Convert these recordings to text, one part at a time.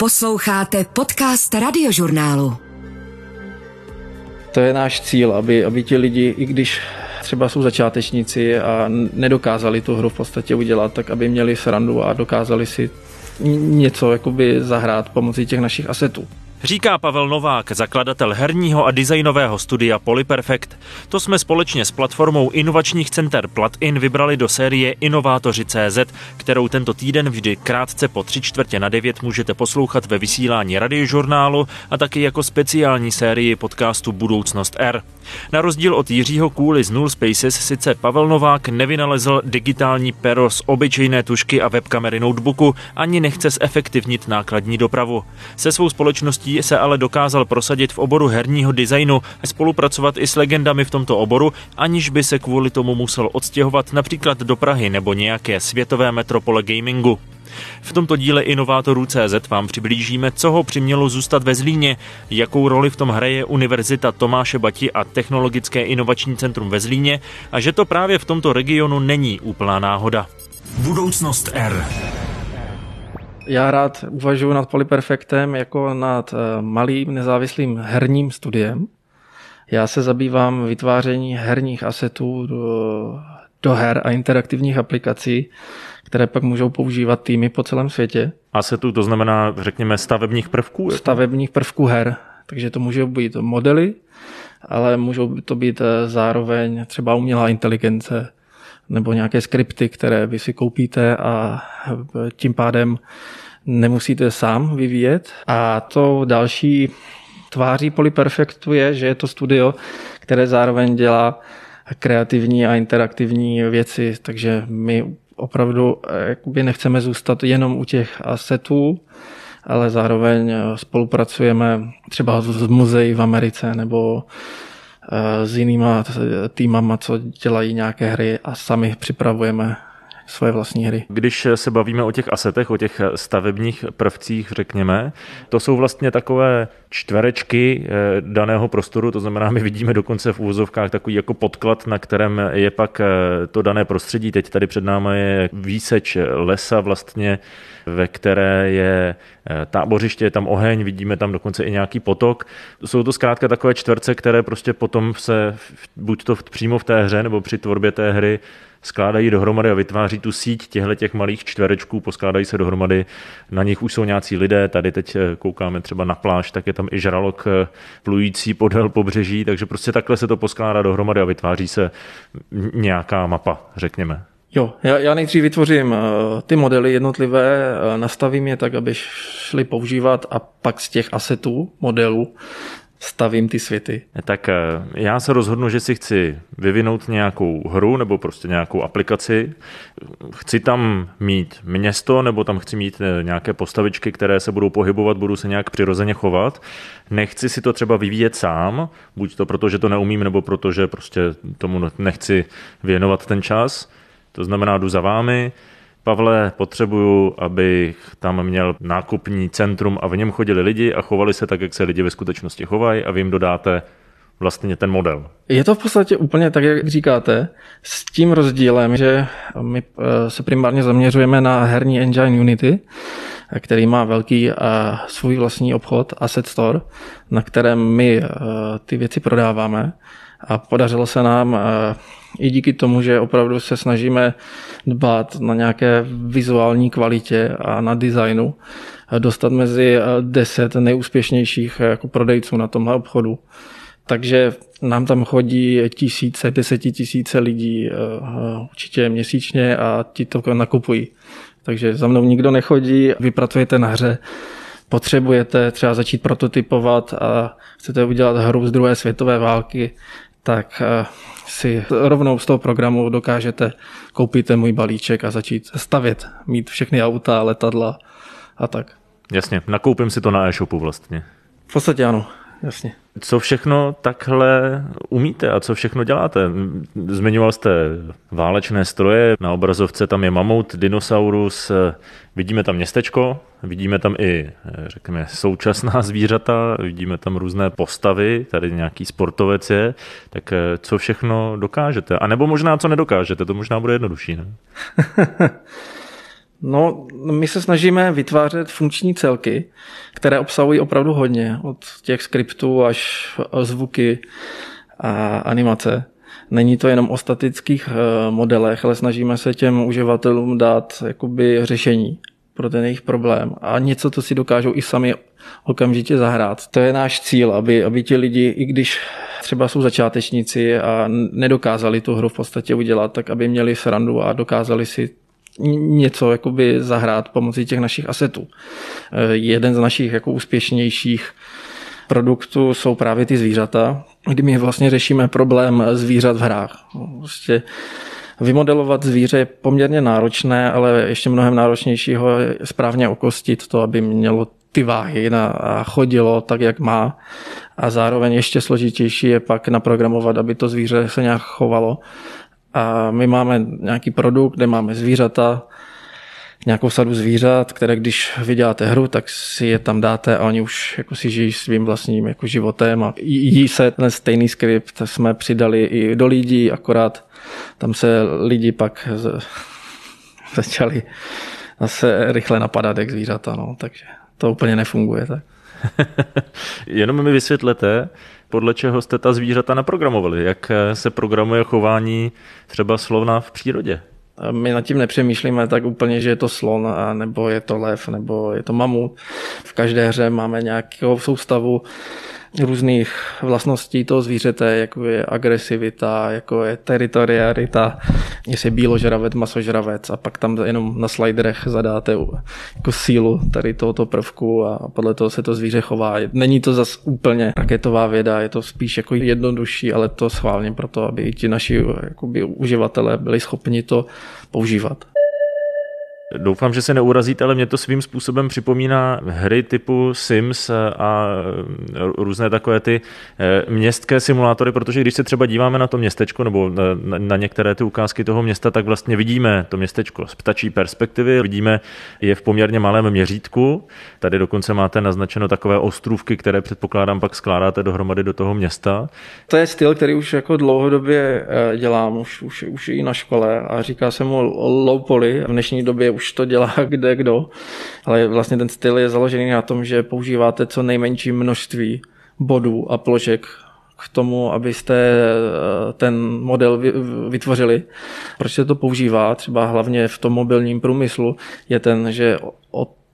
Posloucháte podcast radiožurnálu. To je náš cíl, aby, aby ti lidi, i když třeba jsou začátečníci a nedokázali tu hru v podstatě udělat, tak aby měli srandu a dokázali si něco jakoby zahrát pomocí těch našich asetů. Říká Pavel Novák, zakladatel herního a designového studia Polyperfect. To jsme společně s platformou inovačních center Platin vybrali do série Inovátoři.cz, kterou tento týden vždy krátce po tři čtvrtě na devět můžete poslouchat ve vysílání radiožurnálu a taky jako speciální sérii podcastu Budoucnost R. Na rozdíl od Jiřího Kůly z Null Spaces sice Pavel Novák nevynalezl digitální pero z obyčejné tušky a webkamery notebooku, ani nechce zefektivnit nákladní dopravu. Se svou společností se ale dokázal prosadit v oboru herního designu a spolupracovat i s legendami v tomto oboru, aniž by se kvůli tomu musel odstěhovat například do Prahy nebo nějaké světové metropole gamingu. V tomto díle Inovátorů CZ vám přiblížíme, co ho přimělo zůstat ve Zlíně, jakou roli v tom hraje Univerzita Tomáše Bati a Technologické inovační centrum ve Zlíně a že to právě v tomto regionu není úplná náhoda. Budoucnost R. Já rád uvažuji nad Polyperfectem jako nad eh, malým nezávislým herním studiem. Já se zabývám vytváření herních asetů do, do her a interaktivních aplikací, které pak můžou používat týmy po celém světě. Asetů to znamená, řekněme, stavebních prvků? Jako? Stavebních prvků her. Takže to můžou být modely, ale můžou to být eh, zároveň třeba umělá inteligence nebo nějaké skripty, které vy si koupíte a tím pádem nemusíte sám vyvíjet. A to další tváří Polyperfectu je, že je to studio, které zároveň dělá kreativní a interaktivní věci, takže my opravdu eh, jakoby nechceme zůstat jenom u těch asetů, ale zároveň eh, spolupracujeme třeba s muzeí v Americe nebo s jinýma týmama, co dělají nějaké hry a sami připravujeme svoje vlastní hry. Když se bavíme o těch asetech, o těch stavebních prvcích, řekněme, to jsou vlastně takové čtverečky eh, daného prostoru, to znamená, my vidíme dokonce v úvozovkách takový jako podklad, na kterém je pak eh, to dané prostředí. Teď tady před námi je výseč lesa vlastně, ve které je eh, tábořiště, je tam oheň, vidíme tam dokonce i nějaký potok. Jsou to zkrátka takové čtverce, které prostě potom se buď to přímo v té hře nebo při tvorbě té hry skládají dohromady a vytváří tu síť těchto těch malých čtverečků, poskládají se dohromady, na nich už jsou nějací lidé, tady teď eh, koukáme třeba na pláž, tak je tam i žralok eh, plující podél pobřeží, takže prostě takhle se to poskládá dohromady a vytváří se nějaká mapa, řekněme. Jo, já, já nejdřív vytvořím uh, ty modely jednotlivé, uh, nastavím je tak, aby šli používat a pak z těch asetů modelů stavím ty světy. Tak eh, já se rozhodnu, že si chci vyvinout nějakou hru nebo prostě nějakou aplikaci. Chci tam mít město nebo tam chci mít eh, nějaké postavičky, které se budou pohybovat, budu se nějak přirozeně chovat. Nechci si to třeba vyvíjet sám, buď to proto, že to neumím, nebo proto, že prostě tomu nechci věnovat ten čas. To znamená, jdu za vámi, Pavle, potřebuju, abych tam měl nákupní centrum a v něm chodili lidi a chovali se tak, jak se lidi ve skutečnosti chovají a vy jim dodáte vlastně ten model. Je to v podstatě úplně tak, jak říkáte, s tím rozdílem, že my eh, se primárně zaměřujeme na herní engine Unity, který má velký eh, svůj vlastní obchod, Asset Store, na kterém my eh, ty věci prodáváme a podařilo se nám i díky tomu, že opravdu se snažíme dbát na nějaké vizuální kvalitě a na designu, dostat mezi deset nejúspěšnějších jako prodejců na tomhle obchodu. Takže nám tam chodí tisíce, desetitisíce lidí určitě měsíčně a ti to nakupují. Takže za mnou nikdo nechodí, vy pracujete na hře, potřebujete třeba začít prototypovat a chcete udělat hru z druhé světové války, tak eh, si rovnou z toho programu dokážete koupit ten můj balíček a začít stavět, mít všechny auta, letadla a tak. Jasně, nakoupím si to na e-shopu vlastně. V podstatě ano, jasně. Co všechno takhle umíte a co všechno děláte? Zmiňoval jste válečné stroje, na obrazovce tam je mamout, dinosaurus, vidíme tam městečko, vidíme tam i, řekněme, současná zvířata, vidíme tam různé postavy, tady nějaký sportovec je, tak co všechno dokážete? A nebo možná co nedokážete, to možná bude jednodušší, ne? No, my se snažíme vytvářet funkční celky, které obsahují opravdu hodně, od těch skriptů až zvuky a animace. Není to jenom o statických eh, modelech, ale snažíme se těm uživatelům dát jakoby řešení pro ten jejich problém a něco, co si dokážou i sami okamžitě zahrát. To je náš cíl, aby, aby ti lidi, i když třeba jsou začátečníci a nedokázali tu hru v podstatě udělat, tak aby měli srandu a dokázali si něco jakoby zahrát pomocí těch našich asetů. Eh, jeden z našich jako úspěšnějších produktů jsou právě ty zvířata, kdy my vlastně řešíme problém zvířat v hrách. Prostě Vymodelovat zvíře je poměrně náročné, ale ještě mnohem náročnějšího je správně okostit to, aby mělo ty váhy a chodilo tak, jak má. A zároveň ještě složitější je pak naprogramovat, aby to zvíře se nějak chovalo. A my máme nějaký produkt, kde máme zvířata, nějakou sadu zvířat, které když vyděláte hru, tak si je tam dáte a oni už jako si žijí svým vlastním jako životem a jí se ten stejný skript jsme přidali i do lidí, akorát tam se lidi pak z... začali zase rychle napadat jak zvířata, no, takže to úplně nefunguje. Tak. Jenom mi vysvětlete, podle čeho jste ta zvířata naprogramovali, jak se programuje chování třeba slovna v přírodě. My nad tím nepřemýšlíme tak úplně, že je to slon, nebo je to lev, nebo je to mamut. V každé hře máme nějakou soustavu různých vlastností toho zvířete, jako je agresivita, jako je teritorialita, jestli je bíložravec, masožravec a pak tam jenom na sliderech zadáte jako sílu tady tohoto prvku a podle toho se to zvíře chová. Není to zas úplně raketová věda, je to spíš jako jednodušší, ale to schválně proto, aby ti naši jakoby, uživatelé byli schopni to používat. Doufám, že se neurazíte, ale mě to svým způsobem připomíná hry typu Sims a různé takové ty eh, městské simulátory, protože když se třeba díváme na to městečko nebo na, některé ty ukázky toho města, tak vlastně vidíme to městečko z ptačí perspektivy, vidíme je v poměrně malém měřítku. Tady dokonce máte naznačeno takové ostrůvky, které předpokládám pak skládáte dohromady do toho města. To je styl, který už jako dlouhodobě eh, dělám, už, už, už i na škole a říká se mu low poly. V dnešní době už to dělá kde kdo, ale vlastně ten styl je založený na tom, že používáte co nejmenší množství bodů a plošek k tomu, abyste eh, ten model vytvořili. Proč se to používá, třeba hlavně v tom mobilním průmyslu, je ten, že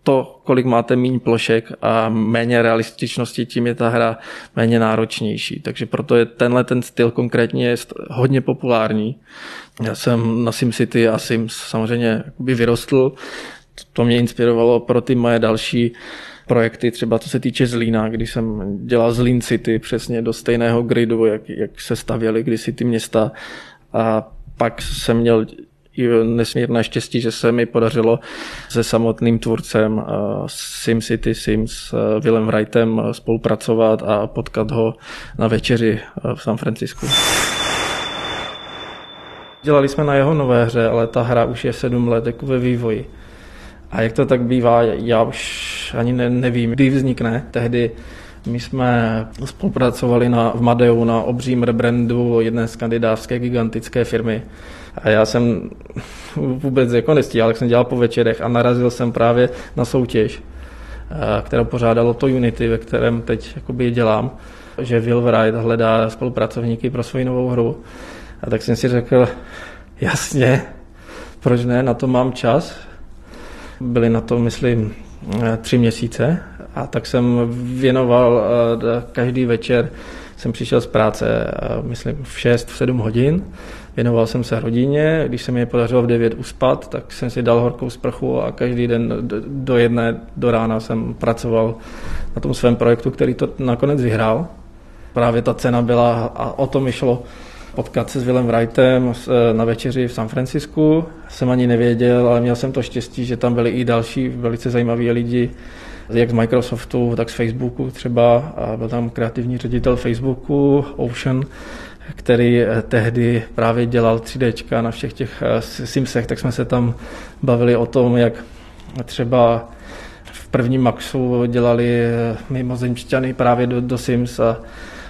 to, kolik máte méně plošek a méně realističnosti, tím je ta hra méně náročnější. Takže proto je tenhle ten styl konkrétně je hodně populární. Já jsem na SimCity a Sims samozřejmě vyrostl. To mě inspirovalo pro ty moje další projekty, třeba co se týče Zlína, když jsem dělal Zlín City přesně do stejného gridu, jak, jak se stavěly kdysi ty města. A pak jsem měl nesmírné štěstí, že se mi podařilo se samotným tvůrcem eh, SimCity Sims eh, Willem Wrightem eh, spolupracovat a potkat ho na večeři v San Francisku. Dělali jsme na jeho nové hře, ale ta hra už je sedm let jako ve vývoji. A jak to tak bývá, já už ani ne, nevím, kdy vznikne. Tehdy my jsme spolupracovali na, v Madeu na obřím rebrandu jedné skandinávské gigantické firmy. A já jsem vůbec jako nestíhal, jak jsem dělal po večerech a narazil jsem právě na soutěž, eh, kterou pořádalo to Unity, ve kterém teď jakoby dělám, že Will Wright hledá spolupracovníky pro svoji novou hru. A tak jsem si řekl, jasně, proč ne, na to mám čas. Byly na to, myslím, eh, tři měsíce a tak jsem věnoval eh, každý večer, jsem přišel z práce, myslím, v 6, v 7 hodin Věnoval jsem se rodině, když se mi je podařilo v 9 uspat, tak jsem si dal horkou sprchu a každý den do jedné do rána jsem pracoval na tom svém projektu, který to nakonec vyhrál. Právě ta cena byla, a o tom šlo, potkat se s Willem Wrightem na večeři v San Francisku. Jsem ani nevěděl, ale měl jsem to štěstí, že tam byli i další velice zajímaví lidi, jak z Microsoftu, tak z Facebooku třeba. A byl tam kreativní ředitel Facebooku, Ocean, který eh, tehdy právě dělal 3D na všech těch eh, Simsech, tak jsme se tam bavili o tom, jak třeba v prvním Maxu dělali eh, mimozemšťany právě do, do Sims a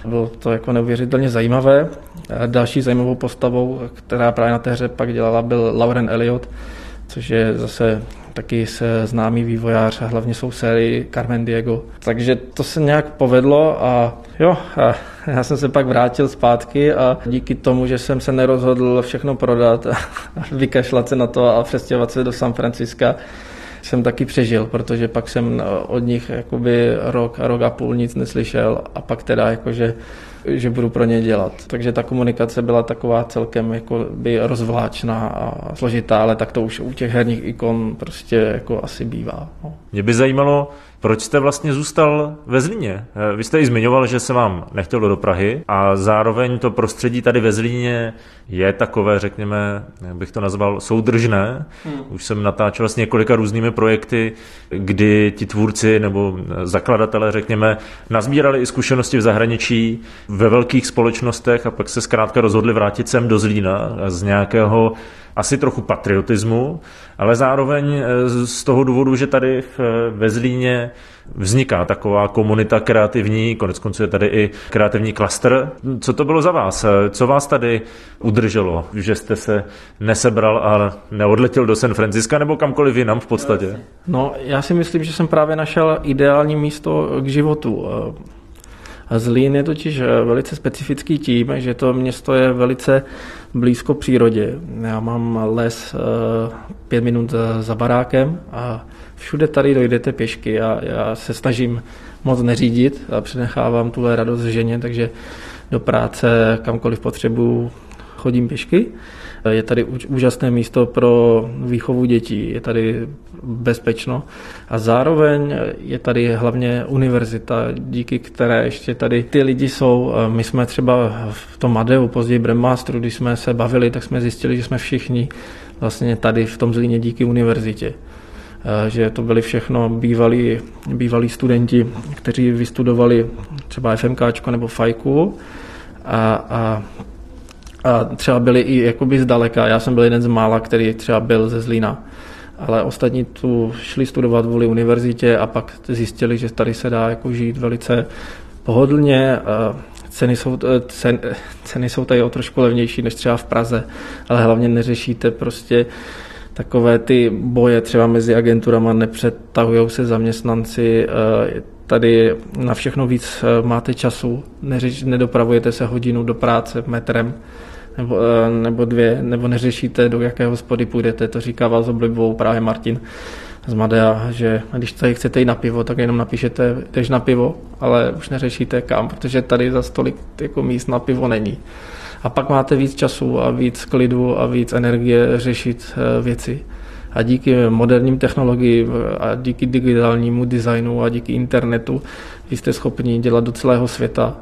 bylo to jako neuvěřitelně zajímavé. Další zajímavou postavou, která právě na té hře pak dělala, byl Lauren Elliot, což je zase taky se známý vývojář a hlavně jsou sérii Carmen Diego. Takže to se nějak povedlo a jo, a já jsem se pak vrátil zpátky a díky tomu, že jsem se nerozhodl všechno prodat a vykašlat se na to a přestěhovat se do San Franciska, jsem taky přežil, protože pak jsem od nich jakoby rok a rok a půl nic neslyšel a pak teda jakože že budu pro ně dělat. Takže ta komunikace byla taková celkem jako by rozvláčná a složitá, ale tak to už u těch herních ikon prostě jako asi bývá. No. Mě by zajímalo, proč jste vlastně zůstal ve Zlíně? Vy jste i zmiňoval, že se vám nechtělo do Prahy a zároveň to prostředí tady ve Zlíně je takové, řekněme, jak bych to nazval, soudržné. Hmm. Už jsem natáčel s několika různými projekty, kdy ti tvůrci nebo zakladatelé, řekněme, nazbírali i zkušenosti v zahraničí, ve velkých společnostech a pak se zkrátka rozhodli vrátit sem do Zlína z nějakého asi trochu patriotismu, ale zároveň eh, z toho důvodu, že tady ve Zlíně vzniká taková komunita kreativní, konec konců je tady i kreativní klaster. Co to bylo za vás? Co vás tady udrželo, že jste se nesebral a neodletěl do San Francisca nebo kamkoliv jinam v podstatě? No, já si myslím, že jsem právě našel ideální místo k životu. Zlín je totiž eh, velice specifický tím, že to město je velice blízko přírodě. Já mám les eh, pět minut za barákem a všude tady dojdete pěšky. a já se snažím moc neřídit a přenechávám tuhle radost ženě, takže do práce kamkoliv potřebuju chodím pěšky. Je tady úžasné místo pro výchovu dětí, je tady bezpečno a zároveň je tady hlavně univerzita, díky které ještě tady ty lidi jsou. My jsme třeba v tom Madeu, později Bremasteru, když jsme se bavili, tak jsme zjistili, že jsme všichni vlastně tady v tom Zlíně díky univerzitě že to byli všechno bývalí, bývalí studenti, kteří vystudovali třeba FMK nebo FAJku a, a a třeba byli i jakoby zdaleka. Já jsem byl jeden z mála, který třeba byl ze Zlína. Ale ostatní tu šli studovat vůli univerzitě a pak zjistili, že tady se dá jako žít velice pohodlně. Ceny jsou, cen, ceny jsou tady o trošku levnější než třeba v Praze, ale hlavně neřešíte prostě takové ty boje třeba mezi agenturama, nepřetahují se zaměstnanci, tady na všechno víc máte času, neřeš, nedopravujete se hodinu do práce metrem, nebo, eh, nebo dvě, nebo neřešíte, do jaké hospody půjdete. To říká vás oblibou právě Martin z Madea, že když tady chcete jít na pivo, tak jenom napíšete, jdeš na pivo, ale už neřešíte kam, protože tady za stolik jako míst na pivo není. A pak máte víc času a víc klidu a víc energie řešit eh, věci. A díky moderním technologiím a díky digitálnímu designu a díky internetu jste schopni dělat do celého světa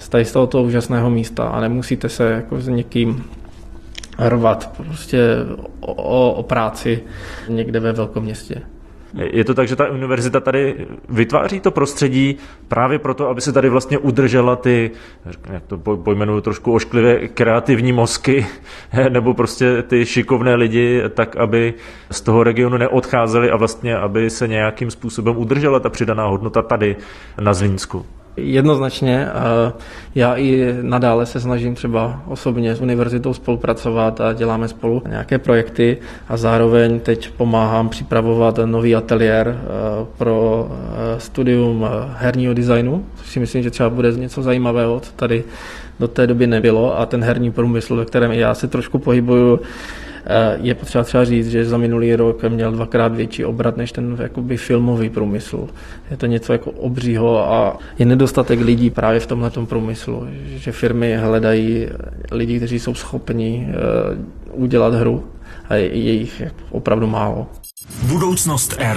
z z tohoto úžasného místa a nemusíte se jako s někým rvat prostě o, o, o práci někde ve velkom městě. Je to tak, že ta univerzita tady vytváří to prostředí právě proto, aby se tady vlastně udržela ty, jak to pojmenuju trošku ošklivě, kreativní mozky, nebo prostě ty šikovné lidi, tak aby z toho regionu neodcházeli a vlastně, aby se nějakým způsobem udržela ta přidaná hodnota tady na Zlínsku. Jednoznačně. Já i nadále se snažím třeba osobně s univerzitou spolupracovat a děláme spolu nějaké projekty a zároveň teď pomáhám připravovat nový ateliér eh, pro eh, studium eh, herního designu, což si myslím, že třeba bude něco zajímavého, co tady do té doby nebylo a ten herní průmysl, ve kterém já se trošku pohybuju, je potřeba třeba říct, že za minulý rok měl dvakrát větší obrat než ten jakoby filmový průmysl. Je to něco jako obřího a je nedostatek lidí právě v tomhle průmyslu, že firmy hledají lidi, kteří jsou schopni eh, udělat hru a je jich opravdu málo. Budoucnost R.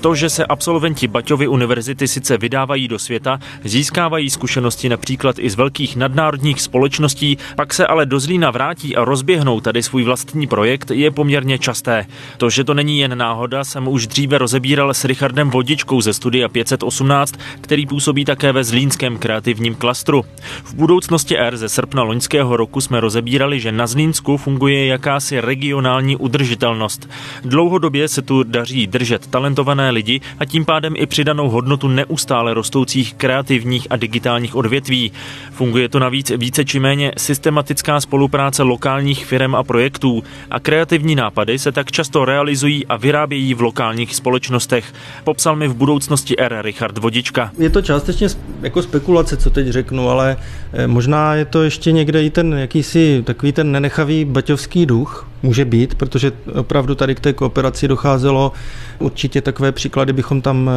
To, že se absolventi Baťovy univerzity sice vydávají do světa, získávají zkušenosti například i z velkých nadnárodních společností, pak se ale do Zlína vrátí a rozběhnou tady svůj vlastní projekt, je poměrně časté. To, že to není jen náhoda, jsem už dříve rozebíral s Richardem Vodičkou ze studia 518, který působí také ve Zlínském kreativním klastru. V budoucnosti R ze srpna loňského roku jsme rozebírali, že na Zlínsku funguje jakási regionální udržitelnost. Dlouhodobě se tu daří držet talentované lidi a tím pádem i přidanou hodnotu neustále rostoucích kreativních a digitálních odvětví. Funguje to navíc více či méně systematická spolupráce lokálních firm a projektů a kreativní nápady se tak často realizují a vyrábějí v lokálních společnostech. Popsal mi v budoucnosti R. Richard Vodička. Je to částečně jako spekulace, co teď řeknu, ale eh, možná je to ještě někde i ten jakýsi takový ten nenechavý baťovský duch, může být, protože opravdu tady k té kooperaci docházelo. Určitě takové příklady bychom tam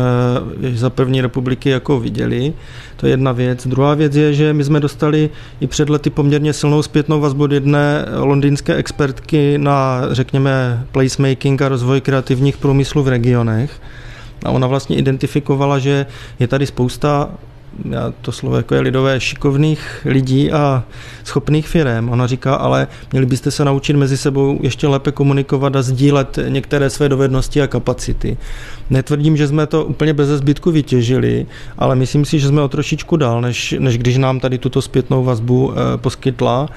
eh, za první republiky jako viděli. To je jedna věc. Druhá věc je, že my jsme dostali i před lety poměrně silnou zpětnou vazbu od jedné londýnské expertky na, řekněme, placemaking a rozvoj kreativních průmyslů v regionech. A ona vlastně identifikovala, že je tady spousta já to slovo jako je lidové, šikovných lidí a schopných firm. Ona říká, ale měli byste se naučit mezi sebou ještě lépe komunikovat a sdílet některé své dovednosti a kapacity. Netvrdím, že jsme to úplně bez zbytku vytěžili, ale myslím si, že jsme o trošičku dál, než, než když nám tady tuto zpětnou vazbu e, poskytla.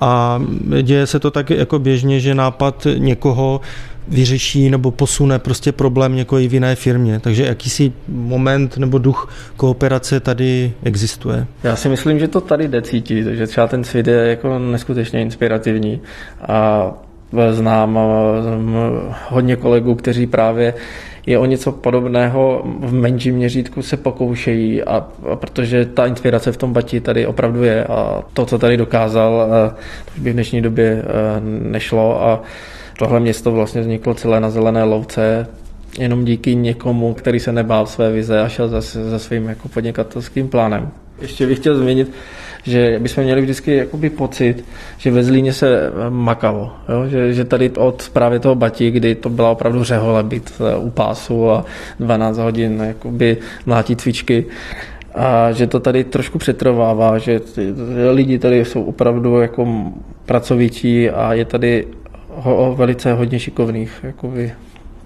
A děje se to tak jako běžně, že nápad někoho vyřeší nebo posune prostě problém někoho v jiné firmě. Takže jakýsi moment nebo duch kooperace tady existuje. Já si myslím, že to tady jde cítit, že třeba ten svět je jako neskutečně inspirativní a znám hodně kolegů, kteří právě je o něco podobného v menším měřítku se pokoušejí a, a protože ta inspirace v tom Bati tady opravdu je a to, co tady dokázal, to by v dnešní době nešlo a Tohle město vlastně vzniklo celé na zelené louce, jenom díky někomu, který se nebál své vize a šel za, za svým jako podnikatelským plánem. Ještě bych chtěl změnit, že bychom měli vždycky jakoby pocit, že ve Zlíně se makalo. Jo? Že, že tady od právě toho Bati, kdy to byla opravdu řehole být eh, u pásu a 12 hodin jakoby mlátit cvičky, a že to tady trošku přetrvává, že lidi tady jsou opravdu jako pracovití a je tady ho, velice hodně šikovných jakoby,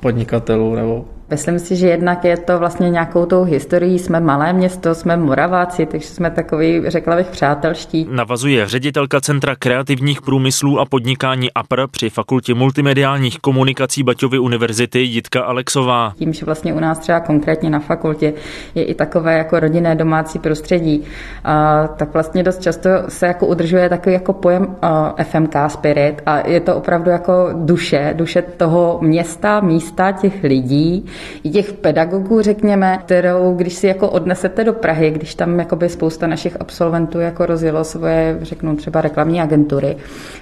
podnikatelů nebo Myslím si, že jednak je to vlastně nějakou tou historií. Jsme malé město, jsme Moraváci, takže jsme takový, řekla bych, přátelští. Navazuje ředitelka Centra kreativních průmyslů a podnikání APR při Fakultě multimediálních komunikací Baťovy univerzity Jitka Alexová. Tím, že vlastně u nás třeba konkrétně na fakultě je i takové jako rodinné domácí prostředí, a, tak vlastně dost často se jako udržuje takový jako pojem a, FMK Spirit a je to opravdu jako duše, duše toho města, místa, těch lidí, těch pedagogů, řekněme, kterou, když si jako odnesete do Prahy, když tam jakoby spousta našich absolventů jako rozjelo svoje, řeknu třeba reklamní agentury,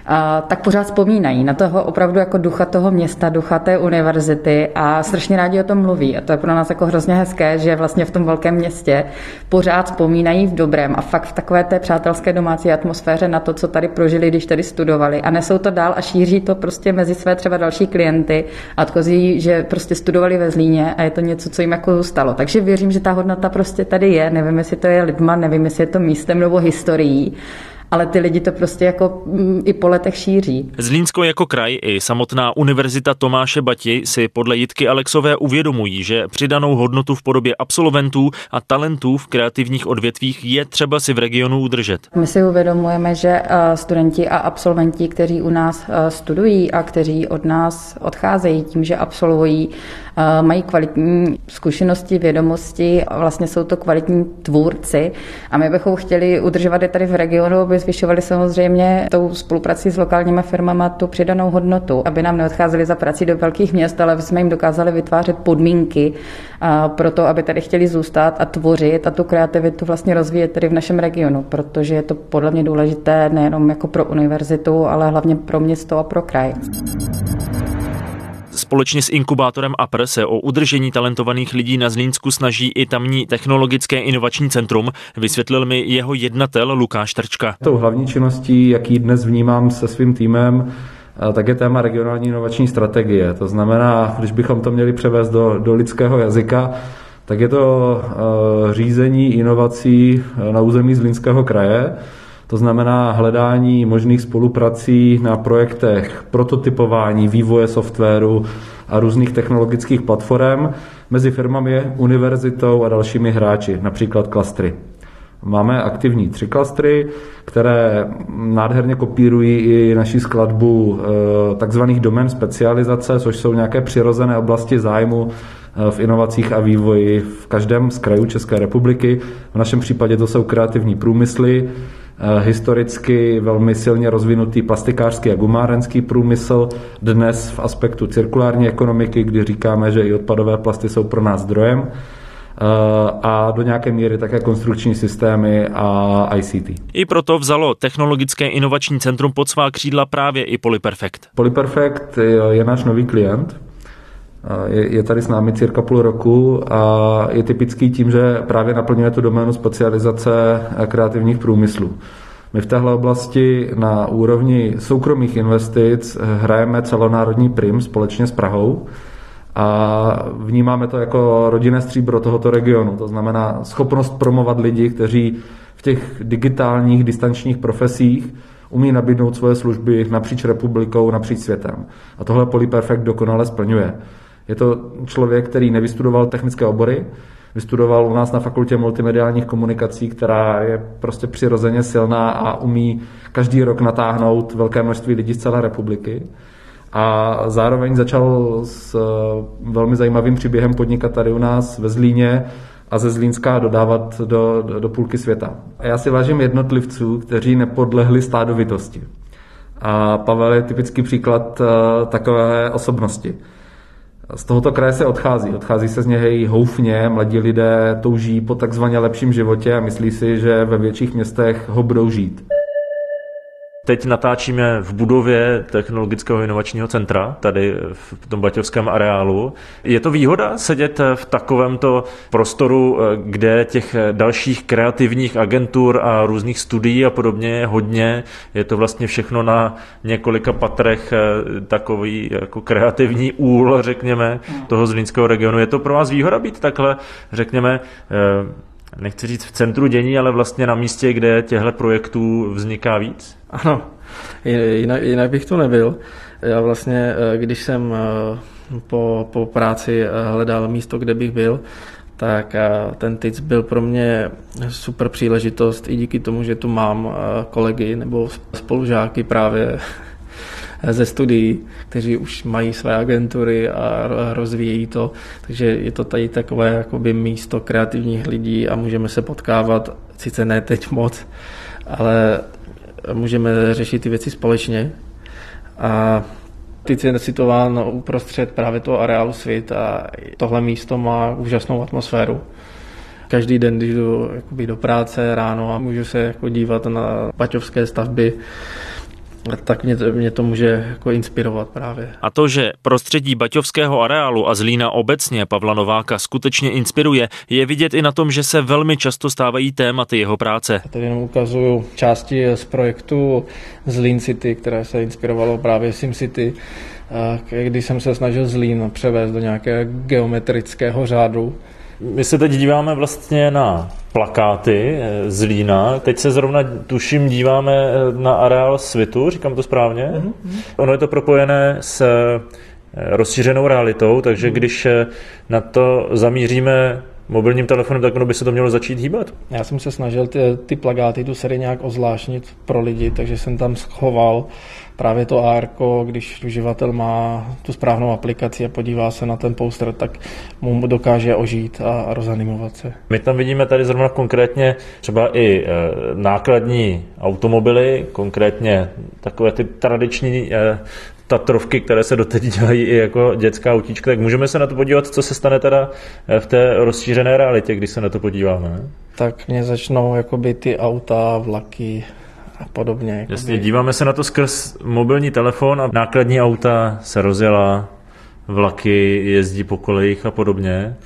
a, tak pořád vzpomínají na toho opravdu jako ducha toho města, ducha té univerzity a strašně rádi o tom mluví. A to je pro nás jako hrozně hezké, že vlastně v tom velkém městě pořád vzpomínají v dobrém a fakt v takové té přátelské domácí atmosféře na to, co tady prožili, když tady studovali. A nesou to dál a šíří to prostě mezi své třeba další klienty a odkozí, že prostě studovali ve Zlíně Zlíně a je to něco, co jim jako zůstalo. Takže věřím, že ta hodnota prostě tady je. Nevím, jestli to je lidma, nevím, jestli je to místem nebo historií, ale ty lidi to prostě jako mm, i po letech šíří. Zlínsko jako kraj i samotná Univerzita Tomáše Bati si podle Jitky Alexové uvědomují, že přidanou hodnotu v podobě absolventů a talentů v kreativních odvětvích je třeba si v regionu udržet. My si uvědomujeme, že eh, studenti a absolventi, kteří u nás eh, studují a kteří od nás odcházejí tím, že absolvují mají kvalitní zkušenosti, vědomosti a vlastně jsou to kvalitní tvůrci. A my bychom chtěli udržovat je tady v regionu, aby zvyšovali samozřejmě tou spoluprací s lokálními firmami tu přidanou hodnotu, aby nám neodcházeli za prací do velkých měst, ale jsme jim dokázali vytvářet podmínky pro to, aby tady chtěli zůstat a tvořit a tu kreativitu vlastně rozvíjet tady v našem regionu, protože je to podle mě důležité nejenom jako pro univerzitu, ale hlavně pro město a pro kraj. Společně s inkubátorem APR se o udržení talentovaných lidí na Zlínsku snaží i tamní technologické inovační centrum, vysvětlil mi jeho jednatel Lukáš Trčka. Tou hlavní činností, jaký dnes vnímám se svým týmem, eh, tak je téma regionální inovační strategie. To znamená, když bychom to měli převést do, do lidského jazyka, tak je to uh, řízení inovací eh, na území Zlínského kraje, to znamená hledání možných spoluprací na projektech prototypování, vývoje softwaru a různých technologických platform mezi firmami, univerzitou a dalšími hráči, například klastry. Máme aktivní tři klastry, které nádherně kopírují i naší skladbu eh, takzvaných domen specializace, což jsou nějaké přirozené oblasti zájmu eh, v inovacích a vývoji v každém z krajů České republiky. V našem případě to jsou kreativní průmysly, historicky velmi silně rozvinutý plastikářský a gumárenský průmysl, dnes v aspektu cirkulární ekonomiky, kdy říkáme, že i odpadové plasty jsou pro nás zdrojem a do nějaké míry také konstrukční systémy a ICT. I proto vzalo Technologické inovační centrum pod svá křídla právě i Polyperfect. Polyperfect je náš nový klient. Je, tady s námi cirka půl roku a je typický tím, že právě naplňuje tu doménu specializace kreativních průmyslů. My v téhle oblasti na úrovni soukromých investic hrajeme celonárodní prim společně s Prahou a vnímáme to jako rodinné stříbro tohoto regionu. To znamená schopnost promovat lidi, kteří v těch digitálních distančních profesích umí nabídnout svoje služby napříč republikou, napříč světem. A tohle Polyperfect dokonale splňuje. Je to člověk, který nevystudoval technické obory, vystudoval u nás na fakultě multimediálních komunikací, která je prostě přirozeně silná a umí každý rok natáhnout velké množství lidí z celé republiky a zároveň začal s eh, velmi zajímavým příběhem podnikat tady u nás ve Zlíně a ze Zlínska dodávat do, do, do půlky světa. A já si vážím jednotlivců, kteří nepodlehli stádovitosti. A Pavel je typický příklad uh, takové osobnosti. Z tohoto kraje se odchází. Odchází se z něj houfně, mladí lidé touží po takzvaně lepším životě a myslí si, že ve větších městech ho budou žít. Teď natáčíme v budově Technologického inovačního centra, tady v tom baťovském areálu. Je to výhoda sedět v takovémto prostoru, kde těch dalších kreativních agentur a různých studií a podobně je hodně. Je to vlastně všechno na několika patrech takový jako kreativní úl, řekněme, toho zlínského regionu. Je to pro vás výhoda být takhle, řekněme, nechci říct v centru dění, ale vlastně na místě, kde těchto projektů vzniká víc? Ano, jinak, jinak bych to nebyl. Já vlastně, eh, když jsem eh, po, po práci eh, hledal místo, kde bych byl, tak ten TIC byl pro mě super příležitost i díky tomu, že tu mám kolegy nebo spolužáky právě ze studií, kteří už mají své agentury a rozvíjejí to. Takže je to tady takové jakoby místo kreativních lidí a můžeme se potkávat, sice ne teď moc, ale můžeme řešit ty věci společně. A Teď je situován uprostřed právě toho areálu svět a tohle místo má úžasnou atmosféru. Každý den, když jdu do práce ráno a můžu se jako dívat na baťovské stavby, tak mě to, mě to může jako inspirovat právě. A to, že prostředí Baťovského areálu a Zlína obecně Pavla Nováka skutečně inspiruje, je vidět i na tom, že se velmi často stávají tématy jeho práce. Já tady jenom ukazuju části z projektu Zlín City, které se inspirovalo právě SimCity, když jsem se snažil Zlín převést do nějakého geometrického řádu, my se teď díváme vlastně na plakáty eh, z Lína. Teď se zrovna, tuším, díváme eh, na areál svitu, říkám to správně. Mm-hmm. Ono je to propojené s eh, rozšířenou realitou, takže mm-hmm. když na to zamíříme mobilním telefonem, tak ono by se to mělo začít hýbat. Já jsem se snažil ty, ty plagáty, tu sérii nějak ozvláštnit pro lidi, takže jsem tam schoval právě to AR, když uživatel má tu správnou aplikaci a podívá se na ten poster, tak mu dokáže ožít a rozanimovat se. My tam vidíme tady zrovna konkrétně třeba i e, nákladní automobily, konkrétně takové ty tradiční e, Tatrovky, které se doteď dělají i jako dětská autíčka, tak můžeme se na to podívat, co se stane teda e, v té rozšířené realitě, když se na to podíváme. Tak mě začnou jakoby ty auta, vlaky, a podobně. Jakoby. Jasně, díváme se na to skrz mobilní telefon a nákladní auta se rozjela, vlaky jezdí po kolejích a podobně.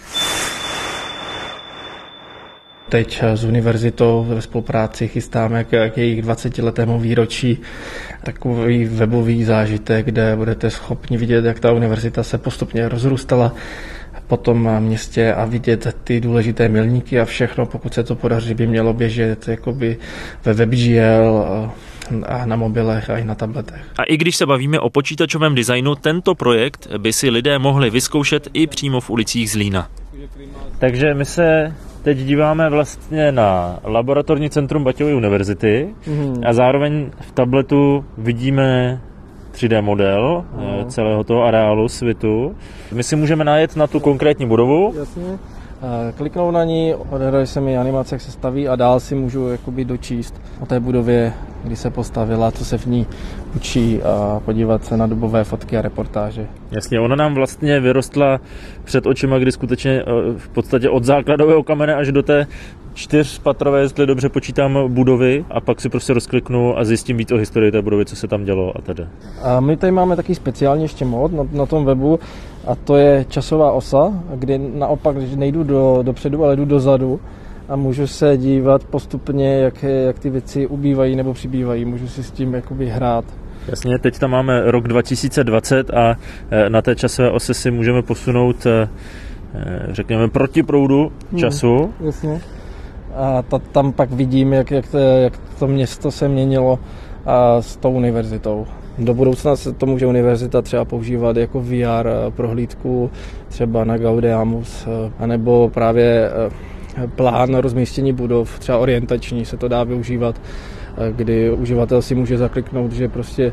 Teď s univerzitou ve spolupráci chystáme k jejich 20-letému výročí takový webový zážitek, kde budete schopni vidět, jak ta univerzita se postupně rozrůstala po tom městě a vidět ty důležité milníky a všechno, pokud se to podaří, by mělo běžet jakoby ve WebGL a na mobilech a i na tabletech. A i když se bavíme o počítačovém designu, tento projekt by si lidé mohli vyzkoušet i přímo v ulicích Zlína. Takže my se teď díváme vlastně na laboratorní centrum Baťovy univerzity mm. a zároveň v tabletu vidíme 3D model no. celého toho areálu svitu. My si můžeme najet na tu konkrétní budovu. Jasně. Kliknou na ní, odehraje se mi animace, jak se staví a dál si můžu jakoby dočíst o té budově, kdy se postavila, co se v ní učí a podívat se na dobové fotky a reportáže. Jasně, ona nám vlastně vyrostla před očima, kdy skutečně eh, v podstatě od základového kamene až do té čtyřpatrové, jestli dobře počítám, budovy a pak si prostě rozkliknu a zjistím víc o historii té budovy, co se tam dělo a tedy. A my tady máme taky speciální ještě mod na, na tom webu a to je časová osa, kdy naopak, když nejdu do, dopředu, ale jdu dozadu a můžu se dívat postupně, jak, jak ty věci ubývají nebo přibývají. Můžu si s tím jakoby hrát. Jasně, teď tam máme rok 2020 a e, na té časové ose si můžeme posunout e, e, řekněme proti proudu hmm, času. Hmm, jasně. A ta, tam pak vidím, jak, jak, to, jak to město se měnilo a s tou univerzitou. Do budoucna se to může univerzita třeba používat jako VR prohlídku třeba na Gaudeamus, anebo právě plán rozmístění budov, třeba orientační se to dá využívat kdy uživatel si může zakliknout, že prostě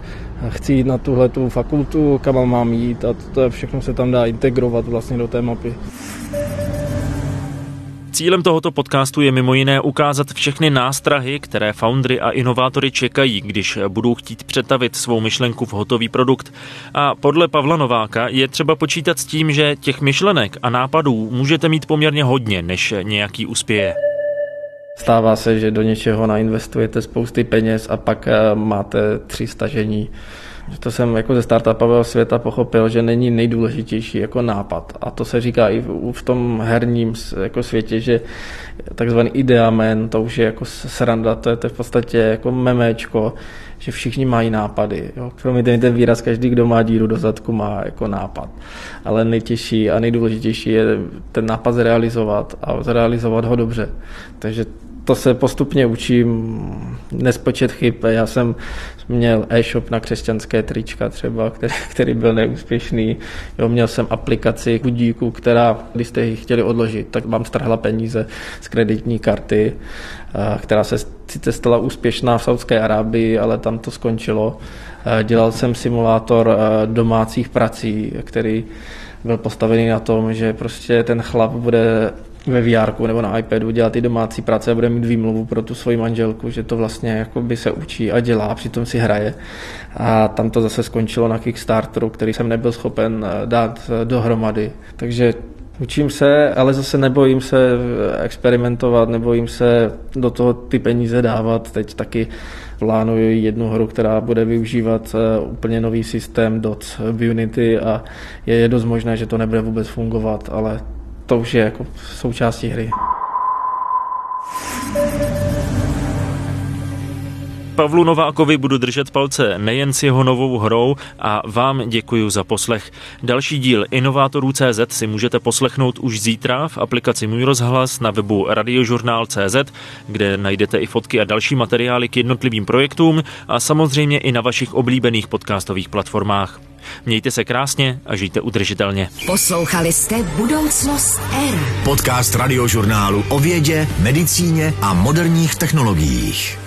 chci jít na tuhle tu fakultu, kam mám jít a to všechno se tam dá integrovat vlastně do té mapy. Cílem tohoto podcastu je mimo jiné ukázat všechny nástrahy, které foundry a inovátory čekají, když budou chtít přetavit svou myšlenku v hotový produkt. A podle Pavla Nováka je třeba počítat s tím, že těch myšlenek a nápadů můžete mít poměrně hodně, než nějaký uspěje. Stává se, že do něčeho nainvestujete spousty peněz a pak eh, máte tři stažení. To jsem jako ze startupového světa pochopil, že není nejdůležitější jako nápad. A to se říká i v tom herním jako světě, že takzvaný ideamen, to už je jako sranda, to je, to je v podstatě jako memečko, že všichni mají nápady. Jo. Promiňte mi ten výraz, každý, kdo má díru do zadku, má jako nápad. Ale nejtěžší a nejdůležitější je ten nápad zrealizovat a zrealizovat ho dobře. Takže to se postupně učím, nespočet chyb. Já jsem měl e-shop na křesťanské trička třeba, který, který byl neúspěšný. Jo, měl jsem aplikaci budíku, která, když jste ji chtěli odložit, tak vám strhla peníze z kreditní karty, která se sice stala úspěšná v Saudské Arábii, ale tam to skončilo. Dělal jsem simulátor domácích prací, který byl postavený na tom, že prostě ten chlap bude ve VR nebo na iPadu dělat ty domácí práce a bude mít výmluvu pro tu svoji manželku, že to vlastně jako by se učí a dělá, přitom si hraje. A tam to zase skončilo na Kickstarteru, který jsem nebyl schopen eh, dát eh, dohromady. Takže Učím se, ale zase nebojím se eh, experimentovat, nebojím se do toho ty peníze dávat. Teď taky plánuji jednu hru, která bude využívat úplně nový systém DOTS v Unity a je dost možné, že to nebude vůbec fungovat, ale to už je jako součástí hry. Pavlu Novákovi budu držet palce nejen s jeho novou hrou a vám děkuji za poslech. Další díl Inovátorů CZ si můžete poslechnout už zítra v aplikaci Můj rozhlas na webu radiožurnál.cz, kde najdete i fotky a další materiály k jednotlivým projektům a samozřejmě i na vašich oblíbených podcastových platformách. Mějte se krásně a žijte udržitelně. Poslouchali jste Budoucnost R. Podcast radiožurnálu o vědě, medicíně a moderních technologiích.